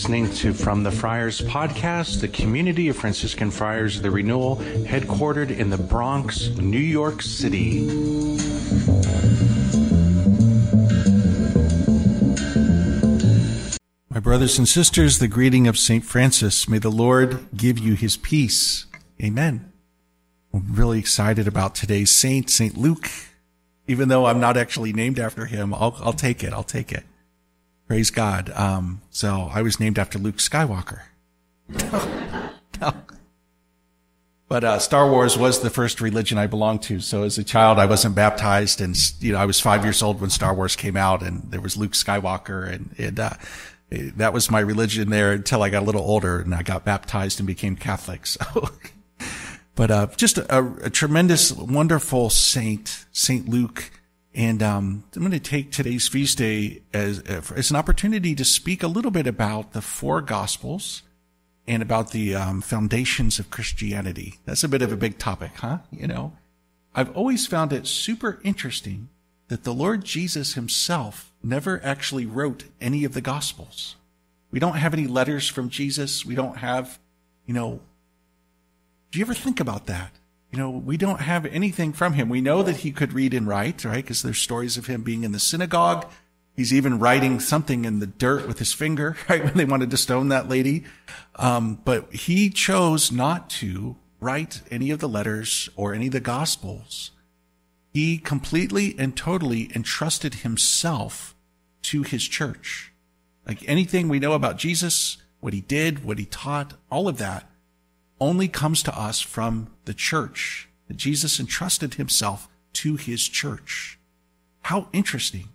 listening to From the Friars podcast, the community of Franciscan Friars of the Renewal, headquartered in the Bronx, New York City. My brothers and sisters, the greeting of St. Francis. May the Lord give you his peace. Amen. I'm really excited about today's saint, St. Luke. Even though I'm not actually named after him, I'll, I'll take it. I'll take it. Praise God. Um, so I was named after Luke Skywalker. But uh, Star Wars was the first religion I belonged to. So as a child, I wasn't baptized, and you know I was five years old when Star Wars came out, and there was Luke Skywalker, and, and uh, that was my religion there until I got a little older, and I got baptized and became Catholic. So, but uh, just a, a, tremendous, wonderful saint, Saint Luke. And um, I'm going to take today's feast day as, as an opportunity to speak a little bit about the four Gospels and about the um, foundations of Christianity. That's a bit of a big topic, huh? You know, I've always found it super interesting that the Lord Jesus himself never actually wrote any of the Gospels. We don't have any letters from Jesus. We don't have, you know, do you ever think about that? You know, we don't have anything from him. We know that he could read and write, right? Because there's stories of him being in the synagogue. He's even writing something in the dirt with his finger, right? When they wanted to stone that lady. Um, but he chose not to write any of the letters or any of the gospels. He completely and totally entrusted himself to his church. Like anything we know about Jesus, what he did, what he taught, all of that only comes to us from the church. That Jesus entrusted himself to his church. How interesting.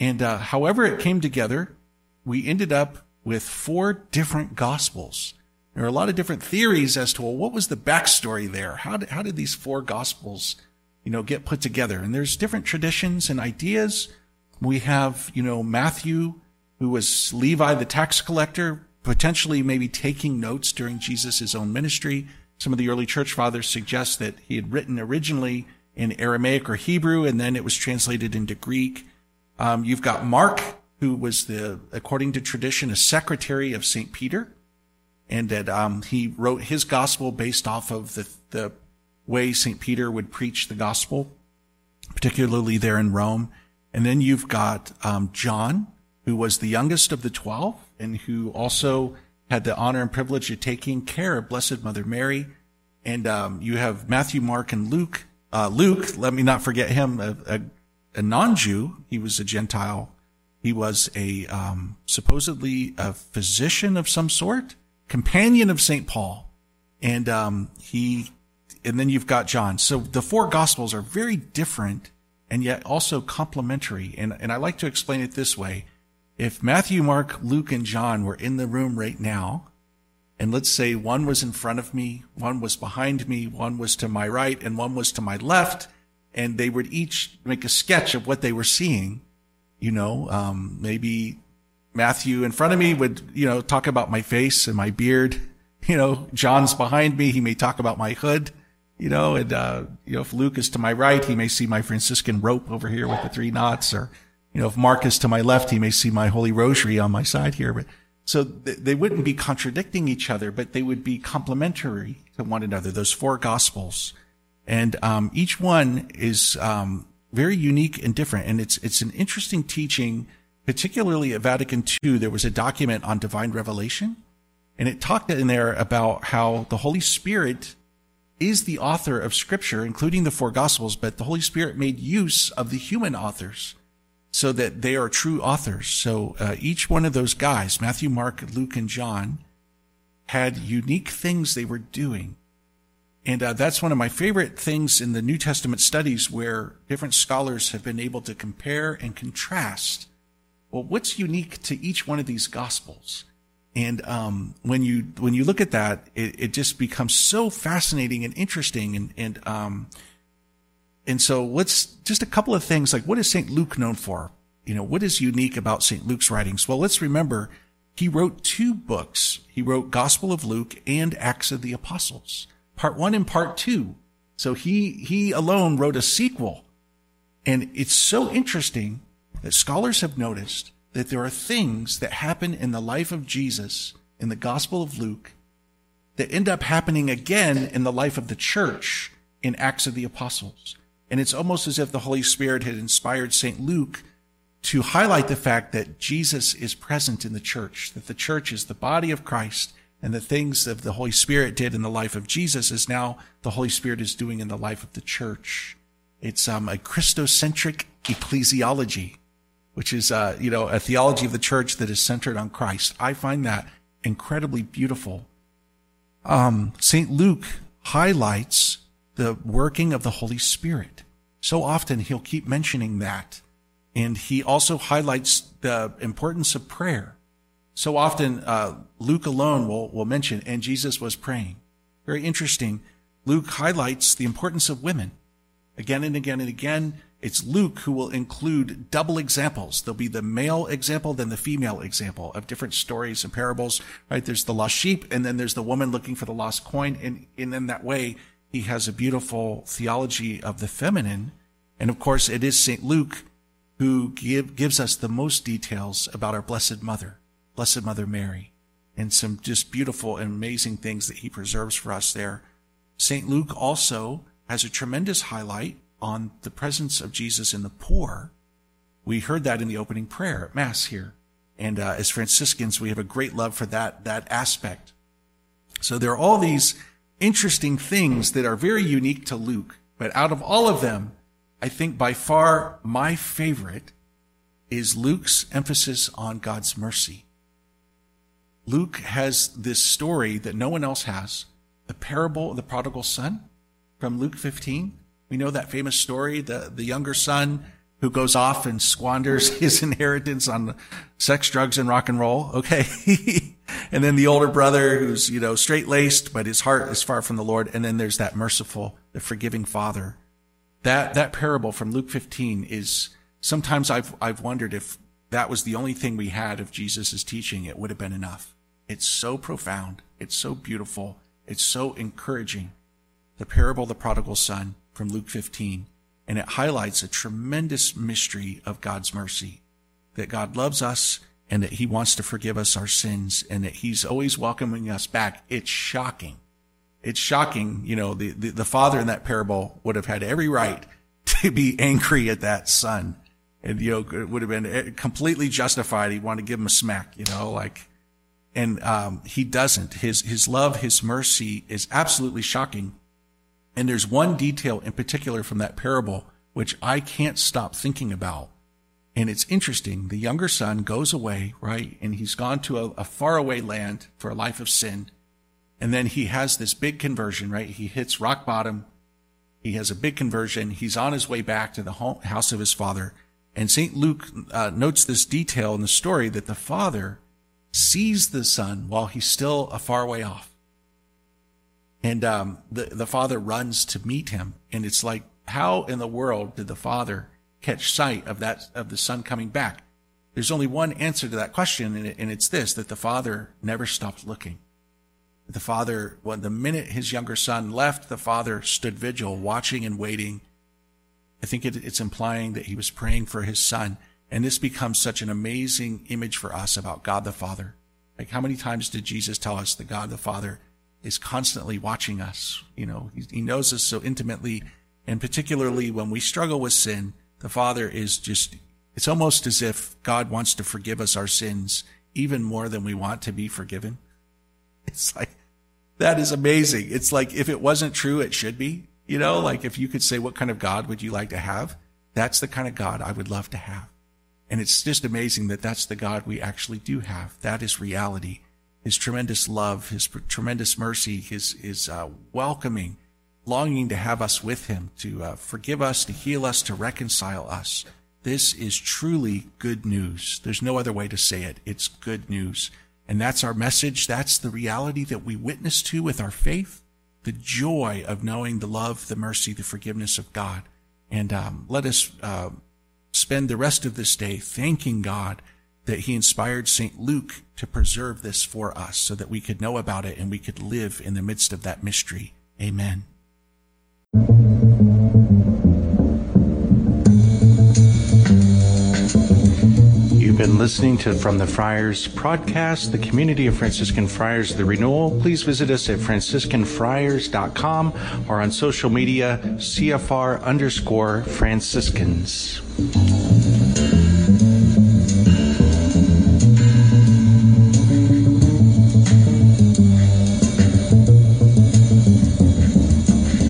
And uh, however it came together, we ended up with four different gospels. There are a lot of different theories as to well, what was the backstory there? How did, how did these four gospels, you know, get put together? And there's different traditions and ideas. We have, you know, Matthew, who was Levi the tax collector, potentially maybe taking notes during Jesus' own ministry. Some of the early church fathers suggest that he had written originally in Aramaic or Hebrew, and then it was translated into Greek. Um, you've got Mark, who was the, according to tradition, a secretary of St. Peter, and that um, he wrote his gospel based off of the, the way St. Peter would preach the gospel, particularly there in Rome. And then you've got um, John, who was the youngest of the twelve, and who also had the honor and privilege of taking care of Blessed Mother Mary. And um, you have Matthew, Mark, and Luke. Uh, Luke, let me not forget him, a, a, a non-Jew. He was a Gentile. He was a um, supposedly a physician of some sort, companion of Saint Paul, and um, he. And then you've got John. So the four Gospels are very different and yet also complementary. And and I like to explain it this way if Matthew, Mark, Luke, and John were in the room right now, and let's say one was in front of me, one was behind me, one was to my right, and one was to my left, and they would each make a sketch of what they were seeing, you know, um, maybe Matthew in front of me would, you know, talk about my face and my beard. You know, John's behind me. He may talk about my hood, you know, and, uh, you know, if Luke is to my right, he may see my Franciscan rope over here with the three knots or, you know, if Mark is to my left, he may see my Holy Rosary on my side here. But so they wouldn't be contradicting each other, but they would be complementary to one another. Those four Gospels, and um, each one is um, very unique and different. And it's it's an interesting teaching, particularly at Vatican II. There was a document on divine revelation, and it talked in there about how the Holy Spirit is the author of Scripture, including the four Gospels, but the Holy Spirit made use of the human authors so that they are true authors. So uh, each one of those guys, Matthew, Mark, Luke, and John, had unique things they were doing. And uh, that's one of my favorite things in the New Testament studies where different scholars have been able to compare and contrast. Well, what's unique to each one of these gospels? And um, when you when you look at that, it, it, just becomes so fascinating and interesting. And and um, and so let's just a couple of things like what is St. Luke known for? You know, what is unique about St. Luke's writings? Well, let's remember he wrote two books. He wrote Gospel of Luke and Acts of the Apostles, part one and part two. So he, he alone wrote a sequel. And it's so interesting that scholars have noticed that there are things that happen in the life of Jesus in the Gospel of Luke that end up happening again in the life of the church in Acts of the Apostles. And it's almost as if the Holy Spirit had inspired St. Luke to highlight the fact that Jesus is present in the church, that the church is the body of Christ, and the things that the Holy Spirit did in the life of Jesus is now the Holy Spirit is doing in the life of the church. It's um, a Christocentric ecclesiology, which is, uh, you know, a theology of the church that is centered on Christ. I find that incredibly beautiful. Um, St. Luke highlights the working of the Holy Spirit. So often he'll keep mentioning that. And he also highlights the importance of prayer. So often, uh, Luke alone will, will mention, and Jesus was praying. Very interesting. Luke highlights the importance of women. Again and again and again, it's Luke who will include double examples. There'll be the male example, then the female example of different stories and parables, right? There's the lost sheep, and then there's the woman looking for the lost coin. And, and in that way, he has a beautiful theology of the feminine. And of course, it is St. Luke who give, gives us the most details about our Blessed Mother, Blessed Mother Mary, and some just beautiful and amazing things that he preserves for us there. St. Luke also has a tremendous highlight on the presence of Jesus in the poor. We heard that in the opening prayer at Mass here. And uh, as Franciscans, we have a great love for that, that aspect. So there are all these interesting things that are very unique to Luke. But out of all of them, I think by far my favorite is Luke's emphasis on God's mercy. Luke has this story that no one else has the parable of the prodigal son from Luke 15. We know that famous story, the, the younger son who goes off and squanders his inheritance on sex, drugs, and rock and roll. Okay. and then the older brother who's, you know, straight laced, but his heart is far from the Lord. And then there's that merciful, the forgiving father. That, that parable from Luke 15 is sometimes I've, I've wondered if that was the only thing we had of Jesus' teaching, it would have been enough. It's so profound. It's so beautiful. It's so encouraging. The parable of the prodigal son from Luke 15. And it highlights a tremendous mystery of God's mercy that God loves us and that he wants to forgive us our sins and that he's always welcoming us back. It's shocking. It's shocking. You know, the, the, the father in that parable would have had every right to be angry at that son. And, you know, it would have been completely justified. He'd want to give him a smack, you know, like, and, um, he doesn't. His, his love, his mercy is absolutely shocking. And there's one detail in particular from that parable which I can't stop thinking about. And it's interesting. The younger son goes away, right? And he's gone to a, a faraway land for a life of sin. And then he has this big conversion, right? He hits rock bottom. He has a big conversion. He's on his way back to the home, house of his father. And St. Luke uh, notes this detail in the story that the father sees the son while he's still a far way off. And um, the the father runs to meet him, and it's like, how in the world did the father catch sight of that of the son coming back? There's only one answer to that question, and, it, and it's this: that the father never stopped looking. The father, when the minute his younger son left, the father stood vigil, watching and waiting. I think it, it's implying that he was praying for his son, and this becomes such an amazing image for us about God the Father. Like, how many times did Jesus tell us that God the Father is constantly watching us. You know, he, he knows us so intimately. And particularly when we struggle with sin, the Father is just, it's almost as if God wants to forgive us our sins even more than we want to be forgiven. It's like, that is amazing. It's like, if it wasn't true, it should be. You know, like if you could say, what kind of God would you like to have? That's the kind of God I would love to have. And it's just amazing that that's the God we actually do have. That is reality his tremendous love, his tremendous mercy, his, his uh, welcoming, longing to have us with him, to uh, forgive us, to heal us, to reconcile us. This is truly good news. There's no other way to say it. It's good news. And that's our message. That's the reality that we witness to with our faith, the joy of knowing the love, the mercy, the forgiveness of God. And um, let us uh, spend the rest of this day thanking God that he inspired St. Luke to preserve this for us so that we could know about it and we could live in the midst of that mystery. Amen. You've been listening to From the Friars podcast, the community of Franciscan Friars the Renewal. Please visit us at franciscanfriars.com or on social media, CFR underscore Franciscans.